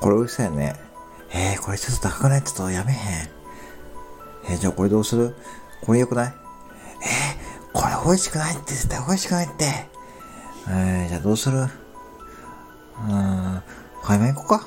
これ美味しそうやね。えー、これちょっと高くない？ちょっとやめへん。えー、じゃあこれどうする？これ良くない？えー、これ美味しくないって絶対美味しくないって。えー、じゃあどうする？うーん、買い物行こうか？